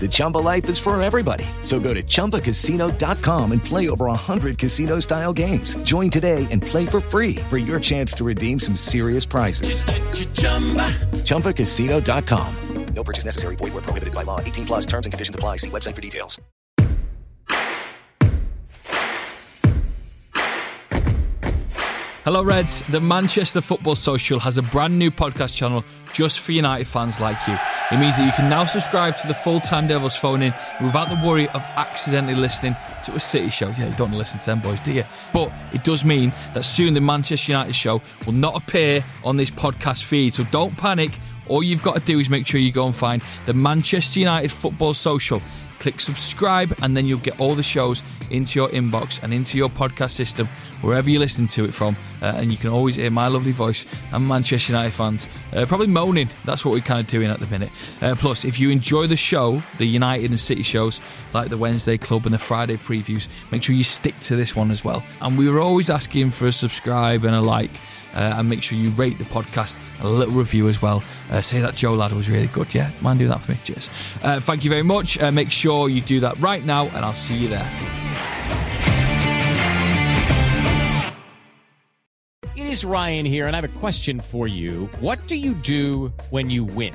The Chumba life is for everybody. So go to ChumbaCasino.com and play over 100 casino-style games. Join today and play for free for your chance to redeem some serious prizes. ChumbaCasino.com. No purchase necessary. Void were prohibited by law. 18 plus terms and conditions apply. See website for details. Hello, Reds. The Manchester Football Social has a brand new podcast channel just for United fans like you. It means that you can now subscribe to the full time Devils phone in without the worry of accidentally listening to a City show. Yeah, you don't listen to them boys, do you? But it does mean that soon the Manchester United show will not appear on this podcast feed. So don't panic. All you've got to do is make sure you go and find the Manchester United Football Social click subscribe, and then you'll get all the shows into your inbox and into your podcast system wherever you listen to it from. Uh, and you can always hear my lovely voice and Manchester United fans uh, probably moaning. That's what we're kind of doing at the minute. Uh, plus, if you enjoy the show, the United and City shows, like the Wednesday Club and the Friday previews, make sure you stick to this one as well. And we were always asking for a subscribe and a like. Uh, and make sure you rate the podcast a little review as well. Uh, say that Joe Lad was really good. Yeah, mind doing that for me. Cheers. Uh, thank you very much. Uh, make sure you do that right now, and I'll see you there. It is Ryan here, and I have a question for you. What do you do when you win?